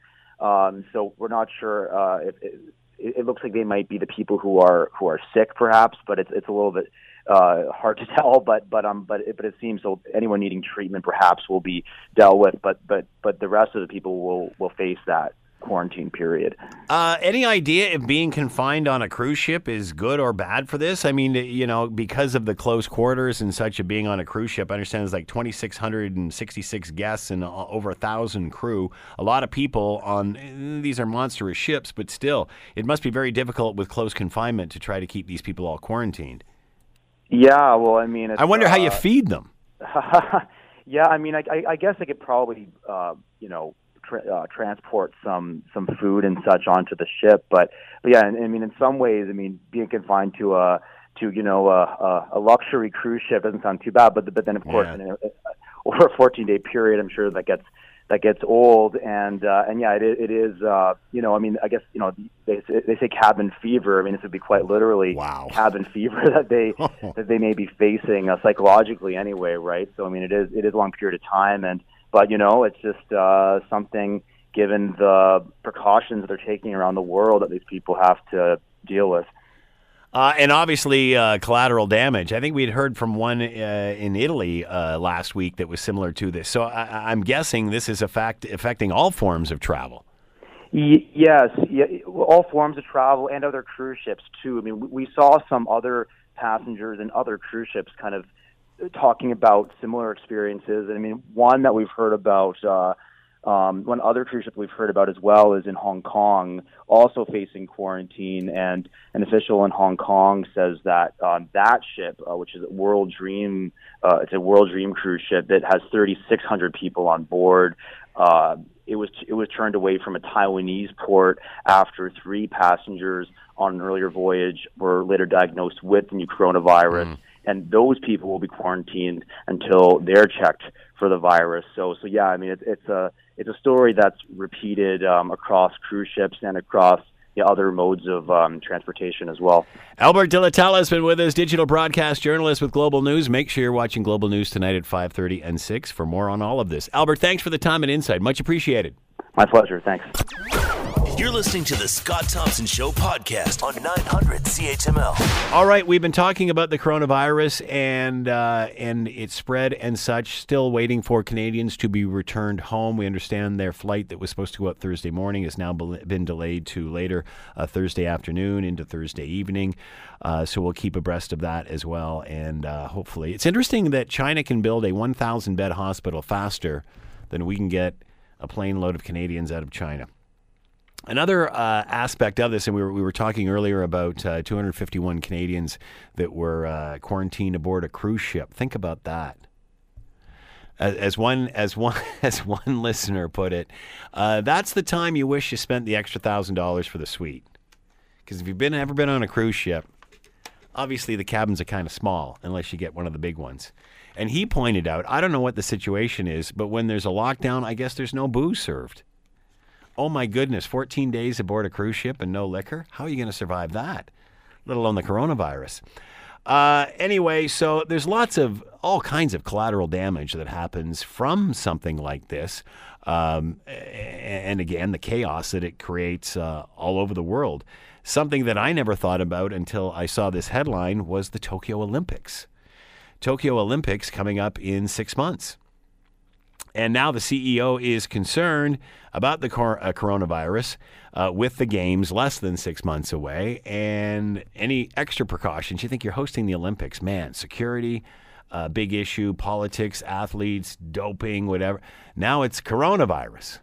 Um, so we're not sure uh, if it, it looks like they might be the people who are who are sick, perhaps, but it's it's a little bit uh, hard to tell. But but um but it, but it seems so anyone needing treatment perhaps will be dealt with, but but but the rest of the people will will face that quarantine period. Uh, any idea if being confined on a cruise ship is good or bad for this? I mean, you know, because of the close quarters and such of being on a cruise ship, I understand there's like 2,666 guests and uh, over a thousand crew. A lot of people on these are monstrous ships, but still, it must be very difficult with close confinement to try to keep these people all quarantined. Yeah, well, I mean, I wonder uh, how you feed them. yeah, I mean, I, I, I guess I could probably, uh, you know, tra- uh, transport some some food and such onto the ship. But, but yeah, I mean, in some ways, I mean, being confined to a to you know a, a luxury cruise ship doesn't sound too bad. But but then of course, yeah. in a, over a 14 day period, I'm sure that gets that gets old and uh, and yeah, it, it is uh, you know I mean I guess you know they they say cabin fever. I mean this would be quite literally wow. cabin fever that they that they may be facing uh, psychologically anyway, right? So I mean it is it is a long period of time and but you know, it's just uh, something given the precautions that they're taking around the world that these people have to deal with. Uh, and obviously, uh, collateral damage. I think we'd heard from one uh, in Italy uh, last week that was similar to this. So I- am guessing this is fact affecting all forms of travel. Y- yes, all forms of travel and other cruise ships too. I mean, we saw some other passengers and other cruise ships kind of talking about similar experiences. And I mean, one that we've heard about, uh, um, one other cruise ship we've heard about as well is in Hong Kong, also facing quarantine. And an official in Hong Kong says that um, that ship, uh, which is a World Dream, uh, it's a World Dream cruise ship that has 3,600 people on board. Uh, it was it was turned away from a Taiwanese port after three passengers on an earlier voyage were later diagnosed with the new coronavirus. Mm and those people will be quarantined until they're checked for the virus. So, so yeah, I mean, it's it's a it's a story that's repeated um, across cruise ships and across the other modes of um, transportation as well. Albert Delitala has been with us, digital broadcast journalist with Global News. Make sure you're watching Global News tonight at 5:30 and 6 for more on all of this. Albert, thanks for the time and insight. Much appreciated. My pleasure. Thanks. You're listening to the Scott Thompson Show podcast on 900 CHML. All right, we've been talking about the coronavirus and uh, and its spread and such. Still waiting for Canadians to be returned home. We understand their flight that was supposed to go out Thursday morning has now been delayed to later uh, Thursday afternoon into Thursday evening. Uh, so we'll keep abreast of that as well. And uh, hopefully, it's interesting that China can build a 1,000 bed hospital faster than we can get a plane load of Canadians out of China. Another uh, aspect of this, and we were, we were talking earlier about uh, 251 Canadians that were uh, quarantined aboard a cruise ship. Think about that. As, as one as one as one listener put it, uh, that's the time you wish you spent the extra thousand dollars for the suite. Because if you've been ever been on a cruise ship, obviously the cabins are kind of small unless you get one of the big ones. And he pointed out, I don't know what the situation is, but when there's a lockdown, I guess there's no booze served. Oh my goodness, 14 days aboard a cruise ship and no liquor? How are you going to survive that? Let alone the coronavirus. Uh, anyway, so there's lots of all kinds of collateral damage that happens from something like this. Um, and again, the chaos that it creates uh, all over the world. Something that I never thought about until I saw this headline was the Tokyo Olympics. Tokyo Olympics coming up in six months. And now the CEO is concerned about the cor- uh, coronavirus uh, with the games less than six months away and any extra precautions. You think you're hosting the Olympics, man, security, uh, big issue, politics, athletes, doping, whatever. Now it's coronavirus.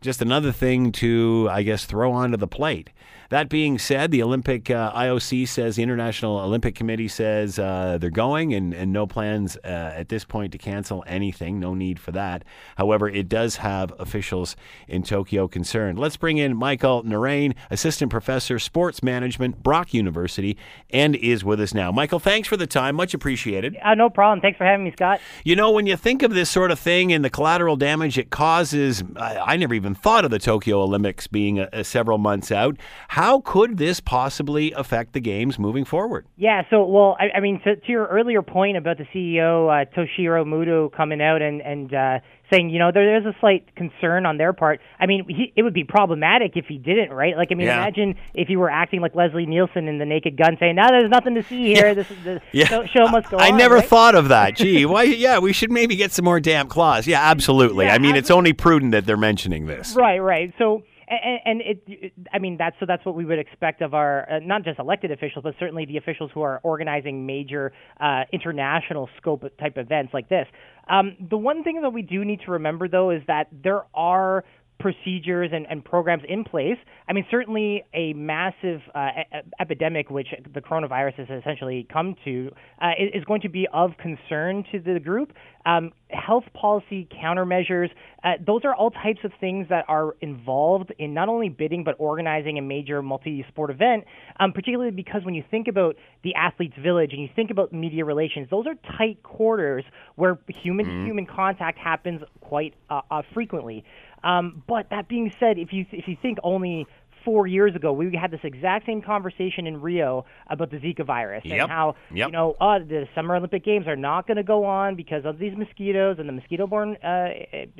Just another thing to, I guess, throw onto the plate. That being said, the Olympic uh, IOC says the International Olympic Committee says uh, they're going and, and no plans uh, at this point to cancel anything. No need for that. However, it does have officials in Tokyo concerned. Let's bring in Michael Naraine, Assistant Professor, Sports Management, Brock University, and is with us now. Michael, thanks for the time. Much appreciated. Uh, no problem. Thanks for having me, Scott. You know, when you think of this sort of thing and the collateral damage it causes, I, I never even thought of the Tokyo Olympics being several months out. How how could this possibly affect the games moving forward? Yeah, so well, I, I mean, to, to, your earlier point about the CEO uh, Toshiro Muto coming out and and uh, saying, you know, there, there's a slight concern on their part. I mean, he, it would be problematic if he didn't, right? Like, I mean, yeah. imagine if you were acting like Leslie Nielsen in The Naked Gun, saying, "Now there's nothing to see here. Yeah. This is the yeah. show, show must go I on." I never right? thought of that. Gee, why? Yeah, we should maybe get some more damp claws. Yeah, absolutely. I mean, it's only prudent that they're mentioning this. Right, right. So and, and it, it, I mean, that's so that's what we would expect of our uh, not just elected officials, but certainly the officials who are organizing major uh, international scope type events like this. Um, the one thing that we do need to remember, though, is that there are procedures and, and programs in place. I mean, certainly a massive uh, e- epidemic, which the coronavirus has essentially come to, uh, is going to be of concern to the group. Um, health policy countermeasures, uh, those are all types of things that are involved in not only bidding but organizing a major multi sport event, um, particularly because when you think about the athletes' village and you think about media relations, those are tight quarters where human to human contact happens quite uh, uh, frequently. Um, but that being said, if you if you think only four years ago, we had this exact same conversation in Rio about the Zika virus yep. and how yep. you know uh, the Summer Olympic Games are not going to go on because of these mosquitoes and the mosquito-borne uh,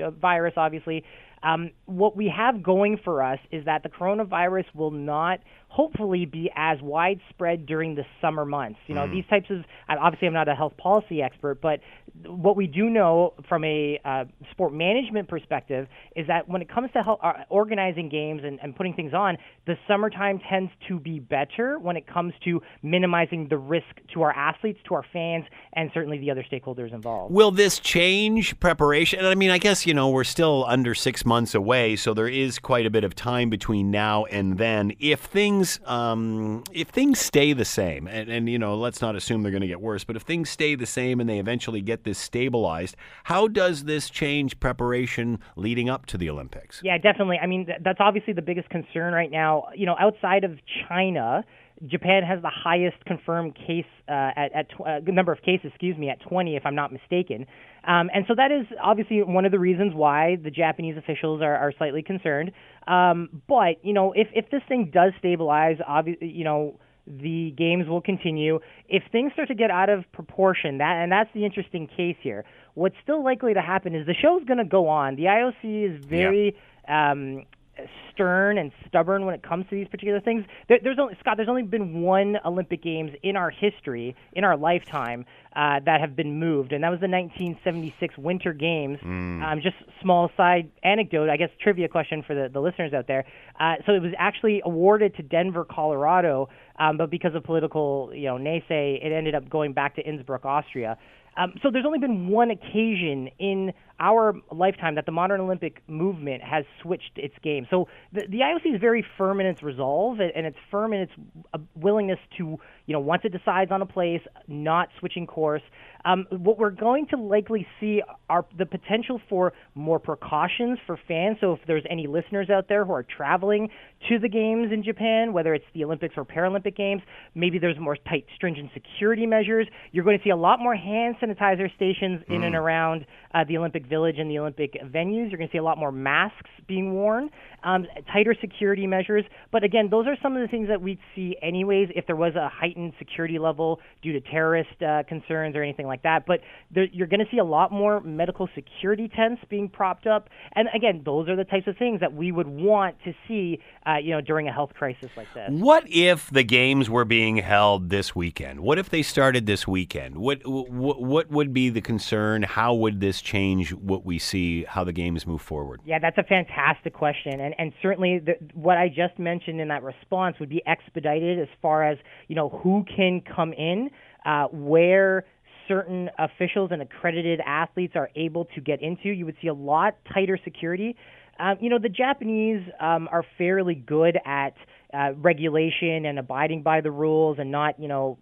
uh, virus, obviously. Um, what we have going for us is that the coronavirus will not hopefully be as widespread during the summer months. You know, mm. these types of obviously I'm not a health policy expert, but what we do know from a uh, sport management perspective is that when it comes to help, uh, organizing games and, and putting things on, the summertime tends to be better when it comes to minimizing the risk to our athletes, to our fans, and certainly the other stakeholders involved. Will this change preparation? I mean, I guess you know we're still under six months away, so there is quite a bit of time between now and then. If things um, if things stay the same, and, and you know, let's not assume they're going to get worse, but if things stay the same and they eventually get this stabilized, how does this change preparation leading up to the Olympics? Yeah, definitely. I mean, that's obviously the biggest concern right now. You know, outside of China. Japan has the highest confirmed case uh, at, at tw- uh, number of cases, excuse me, at 20, if I'm not mistaken. Um, and so that is obviously one of the reasons why the Japanese officials are, are slightly concerned. Um, but you know, if if this thing does stabilize, obviously, you know, the games will continue. If things start to get out of proportion, that and that's the interesting case here. What's still likely to happen is the show's going to go on. The IOC is very. Yeah. Um, stern and stubborn when it comes to these particular things. There, there's only Scott. There's only been one Olympic Games in our history, in our lifetime, uh, that have been moved, and that was the 1976 Winter Games. Mm. Um, just small side anecdote, I guess trivia question for the, the listeners out there. Uh, so it was actually awarded to Denver, Colorado, um, but because of political, you know, naysay, it ended up going back to Innsbruck, Austria. Um, so there's only been one occasion in our lifetime that the modern Olympic movement has switched its game. So the, the IOC is very firm in its resolve and, and it's firm in its uh, willingness to, you know, once it decides on a place, not switching course. Um, what we're going to likely see are the potential for more precautions for fans. So if there's any listeners out there who are traveling to the games in Japan, whether it's the Olympics or Paralympic Games, maybe there's more tight, stringent security measures. You're going to see a lot more hand sanitizer stations in and around uh, the Olympic Village and the Olympic venues. You're going to see a lot more masks being worn, um, tighter security measures. But again, those are some of the things that we'd see anyways if there was a heightened security level due to terrorist uh, concerns or anything like that. But there, you're going to see a lot more medical security tents being propped up. And again, those are the types of things that we would want to see, uh, you know, during a health crisis like this. What if the games were being held this weekend? What if they started this weekend? What what, what would be the concern? How would this change what we see? How the games move forward? Yeah, that's a fantastic question, and and certainly the, what I just mentioned in that response would be expedited as far as you know who can come in, uh, where certain officials and accredited athletes are able to get into. You would see a lot tighter security. Um, you know, the Japanese um, are fairly good at uh, regulation and abiding by the rules and not, you know,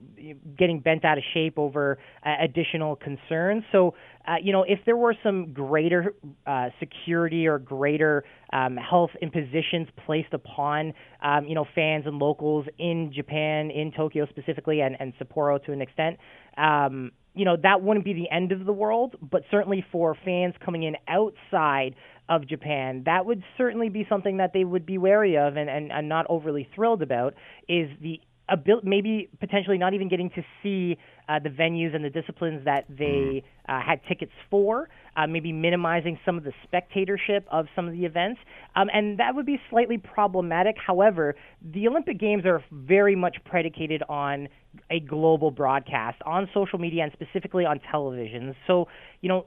getting bent out of shape over uh, additional concerns. So, uh, you know, if there were some greater uh, security or greater um, health impositions placed upon, um, you know, fans and locals in Japan, in Tokyo specifically, and, and Sapporo to an extent, um, you know, that wouldn't be the end of the world, but certainly for fans coming in outside of Japan, that would certainly be something that they would be wary of and, and, and not overly thrilled about is the abil- maybe potentially not even getting to see uh, the venues and the disciplines that they uh, had tickets for, uh, maybe minimizing some of the spectatorship of some of the events. Um, and that would be slightly problematic. However, the Olympic Games are very much predicated on a global broadcast on social media and specifically on television. So, you know,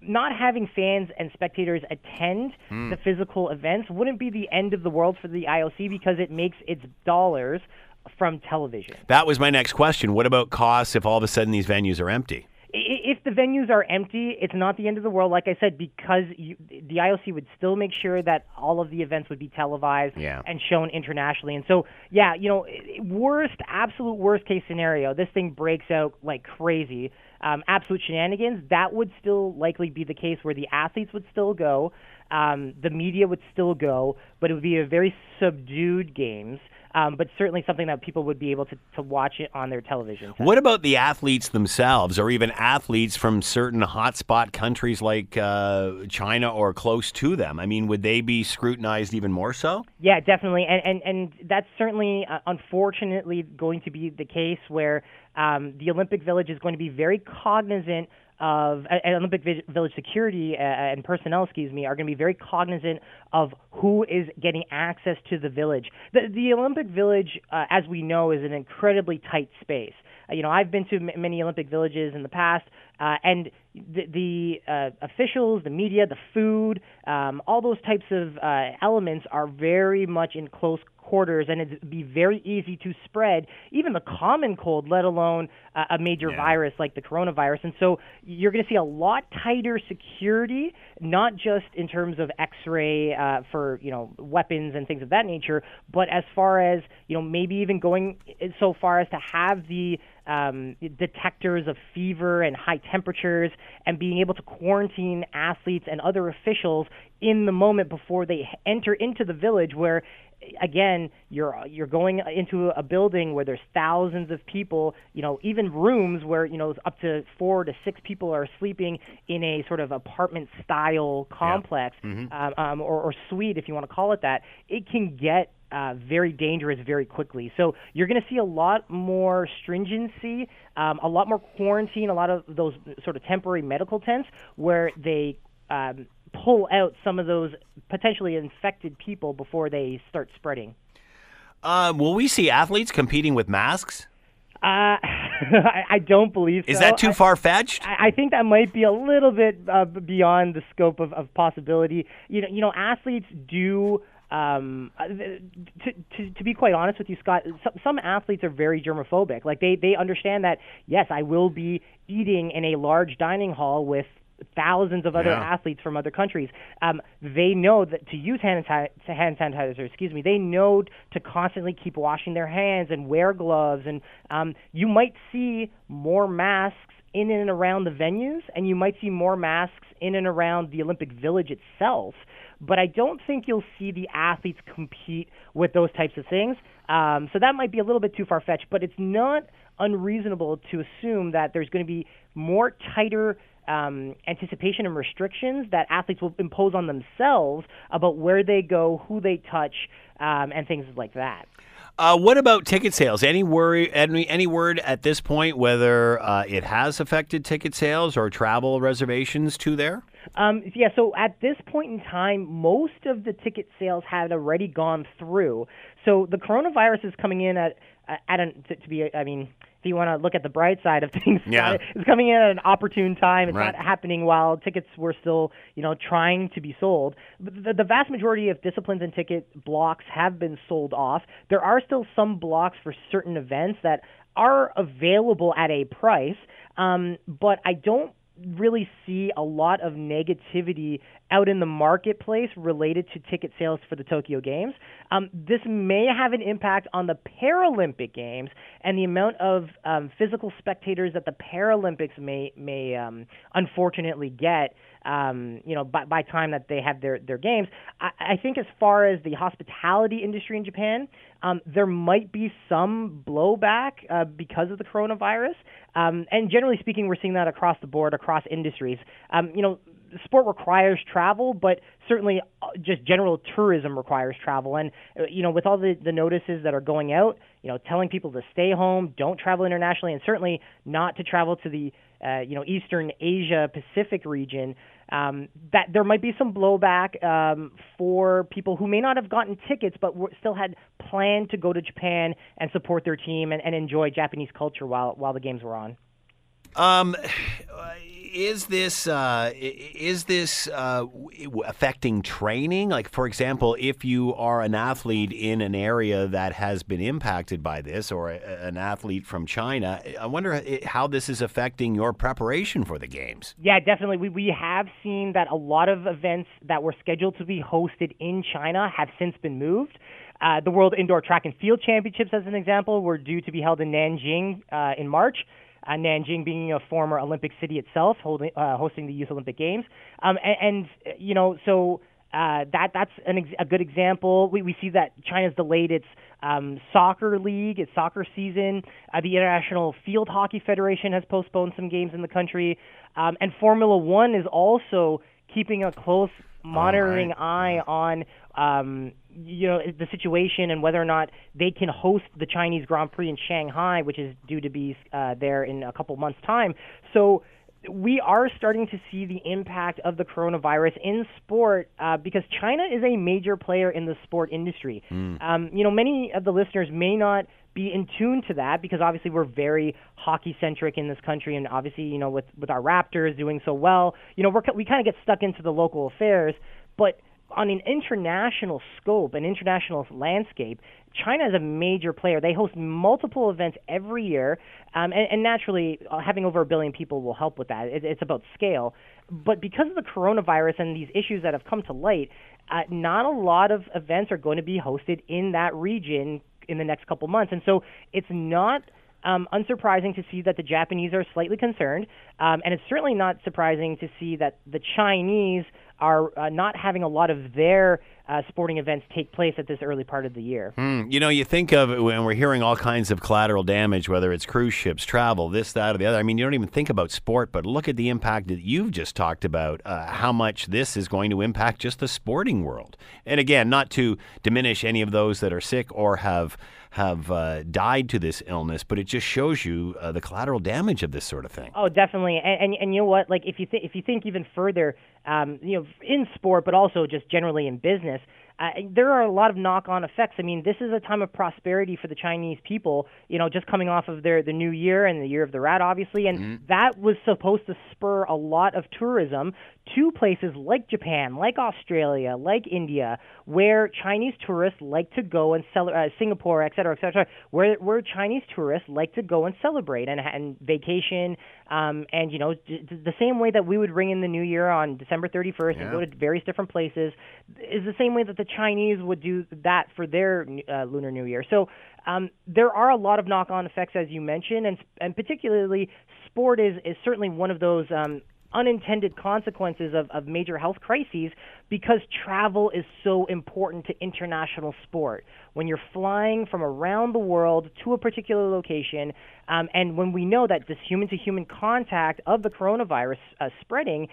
not having fans and spectators attend Hmm. the physical events wouldn't be the end of the world for the IOC because it makes its dollars from television. That was my next question. What about costs if all of a sudden these venues are empty? If the venues are empty, it's not the end of the world. Like I said, because you, the IOC would still make sure that all of the events would be televised Yeah. and shown internationally. And so, yeah, you know, worst, absolute worst case scenario, this thing breaks out like crazy. Um, absolute shenanigans. That would still likely be the case where the athletes would still go, um, the media would still go, but it would be a very subdued games. Um, but certainly something that people would be able to, to watch it on their television. set. What about the athletes themselves, or even athletes from certain hotspot countries like uh, China or close to them? I mean, would they be scrutinized even more so? Yeah, definitely, and and and that's certainly, uh, unfortunately, going to be the case where um, the Olympic Village is going to be very cognizant of uh, and Olympic Village security uh, and personnel, excuse me, are going to be very cognizant of who is getting access to the village. The, the Olympic Village, uh, as we know, is an incredibly tight space. Uh, you know, I've been to m- many Olympic villages in the past, uh, and the, the uh, officials, the media, the food, um, all those types of uh, elements are very much in close quarters, and it'd be very easy to spread even the common cold, let alone uh, a major virus like the coronavirus. And so you're going to see a lot tighter security, not just in terms of X-ray uh, for you know weapons and things of that nature, but as far as you know maybe even going so far as to have the um, detectors of fever and high temperatures, and being able to quarantine athletes and other officials in the moment before they enter into the village, where again you're you're going into a building where there's thousands of people, you know, even rooms where you know up to four to six people are sleeping in a sort of apartment style complex um, um, or, or suite, if you want to call it that. It can get uh, very dangerous very quickly. So you're going to see a lot more stringency, um, a lot more quarantine, a lot of those sort of temporary medical tents where they um, pull out some of those potentially infected people before they start spreading. Uh, will we see athletes competing with masks? Uh, I, I don't believe so. Is that too far fetched? I, I think that might be a little bit uh, beyond the scope of, of possibility. You know, you know, athletes do. Um, uh, to, to to be quite honest with you, Scott, some, some athletes are very germophobic. Like they they understand that yes, I will be eating in a large dining hall with thousands of other Yeah. athletes from other countries. Um, they know that to use hand, sanitizer, hand sanitizer, excuse me, they know to constantly keep washing their hands and wear gloves. And um, you might see more masks in and around the venues, and you might see more masks in and around the Olympic Village itself. But I don't think you'll see the athletes compete with those types of things. Um, so that might be a little bit too far fetched, but it's not unreasonable to assume that there's going to be more tighter um, anticipation and restrictions that athletes will impose on themselves about where they go, who they touch, um, and things like that. Uh, what about ticket sales? Any worry? Any, any word at this point whether uh, it has affected ticket sales or travel reservations to there? Um, yeah, so at this point in time, most of the ticket sales had already gone through. So the coronavirus is coming in at at an to, to be. I mean, if you want to look at the bright side of things, Yeah. it's coming in at an opportune time. It's Right. not happening while tickets were still, you know, trying to be sold. But The, the vast majority of disciplines and ticket blocks have been sold off. There are still some blocks for certain events that are available at a price, um, but I don't really see a lot of negativity out in the marketplace related to ticket sales for the Tokyo Games. Um, this may have an impact on the Paralympic Games and the amount of um, physical spectators that the Paralympics may may um, unfortunately get. Um, you know, by, by time that they have their their games, I, I think as far as the hospitality industry in Japan, um, there might be some blowback uh, because of the coronavirus. Um, and generally speaking, we're seeing that across the board, across industries. Um, you know, sport requires travel, but certainly uh, just general tourism requires travel. And uh, you know, with all the the notices that are going out, you know, telling people to stay home, don't travel internationally, and certainly not to travel to the uh, you know Eastern Asia Pacific region. Um, that there might be some blowback um, for people who may not have gotten tickets, but were, still had planned to go to Japan and support their team and, and enjoy Japanese culture while while the games were on. Um, is this uh, is this uh, affecting training? Like, for example, if you are an athlete in an area that has been impacted by this, or a, an athlete from China, I wonder how this is affecting your preparation for the games. Yeah, definitely. We we have seen that a lot of events that were scheduled to be hosted in China have since been moved. Uh, the World Indoor Track and Field Championships, as an example, were due to be held in Nanjing uh, in March. Uh, Nanjing being a former Olympic city itself, holding, uh, hosting the Youth Olympic Games, um, and, and you know, so uh, that that's an ex- a good example. We we see that China's delayed its um, soccer league, its soccer season. Uh, the International Field Hockey Federation has postponed some games in the country, um, and Formula One is also keeping a close monitoring eye on um, you know the situation and whether or not they can host the Chinese Grand Prix in Shanghai, which is due to be uh, there in a couple months' time. So we are starting to see the impact of the coronavirus in sport uh, because China is a major player in the sport industry. Um, you know, many of the listeners may not be in tune to that because obviously we're very hockey centric in this country, and obviously you know with with our Raptors doing so well, you know we're we kind of get stuck into the local affairs, but on an international scope, an international landscape, China is a major player. They host multiple events every year, um, and, and naturally, uh, having over a billion people will help with that. It, it's about scale. But because of the coronavirus and these issues that have come to light, uh, not a lot of events are going to be hosted in that region in the next couple months. And so it's not um, unsurprising to see that the Japanese are slightly concerned, um, and it's certainly not surprising to see that the Chinese are uh, not having a lot of their uh, sporting events take place at this early part of the year. Mm, you know, you think of it when we're hearing all kinds of collateral damage, whether it's cruise ships, travel, this, that, or the other. I mean, you don't even think about sport, but look at the impact that you've just talked about, uh, how much this is going to impact just the sporting world. And again, not to diminish any of those that are sick or have have uh, died to this illness, but it just shows you uh, the collateral damage of this sort of thing. Oh, definitely. And and, and you know what? Like if you th- if you think even further, um, you know, in sport, but also just generally in business, uh, there are a lot of knock-on effects. I mean, this is a time of prosperity for the Chinese people. You know, just coming off of their the new year and the year of the rat, obviously, and mm-hmm. that was supposed to spur a lot of tourism to places like Japan, like Australia, like India, where Chinese tourists like to go and celebrate, uh, Singapore, et cetera, et cetera, where where Chinese tourists like to go and celebrate and, and vacation, um, and you know, d- the same way that we would ring in the new year on December 31st yeah. and go to various different places, is the same way that the Chinese would do that for their uh, Lunar New Year. So um, there are a lot of knock-on effects, as you mentioned, and and particularly sport is is certainly one of those. Um, unintended consequences of, of major health crises because travel is so important to international sport. When you're flying from around the world to a particular location, um, and when we know that this human to human contact of the coronavirus uh, spreading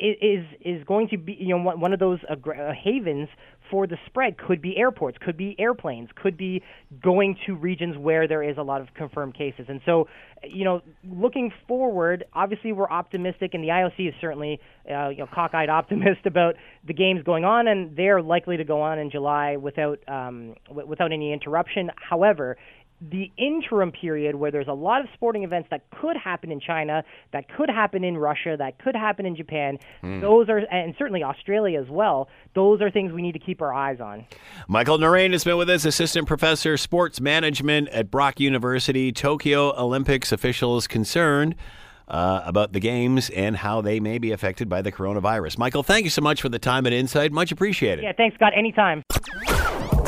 is is going to be you know one of those uh, havens for the spread could be airports, could be airplanes, could be going to regions where there is a lot of confirmed cases. And so, you know, looking forward, obviously we're optimistic, and the IOC is certainly uh, you know cockeyed optimist about the games going on, and they're likely to go on in July without um, w- without any interruption. However, the interim period where there's a lot of sporting events that could happen in China, that could happen in Russia, that could happen in Japan, mm. those are, and certainly Australia as well, those are things we need to keep our eyes on. Michael Naraine has been with us, assistant professor, sports management at Brock University, Tokyo Olympics officials concerned. Uh, about the games and how they may be affected by the coronavirus. Michael, thank you so much for the time and insight. Much appreciated. Yeah, thanks, Scott. Anytime.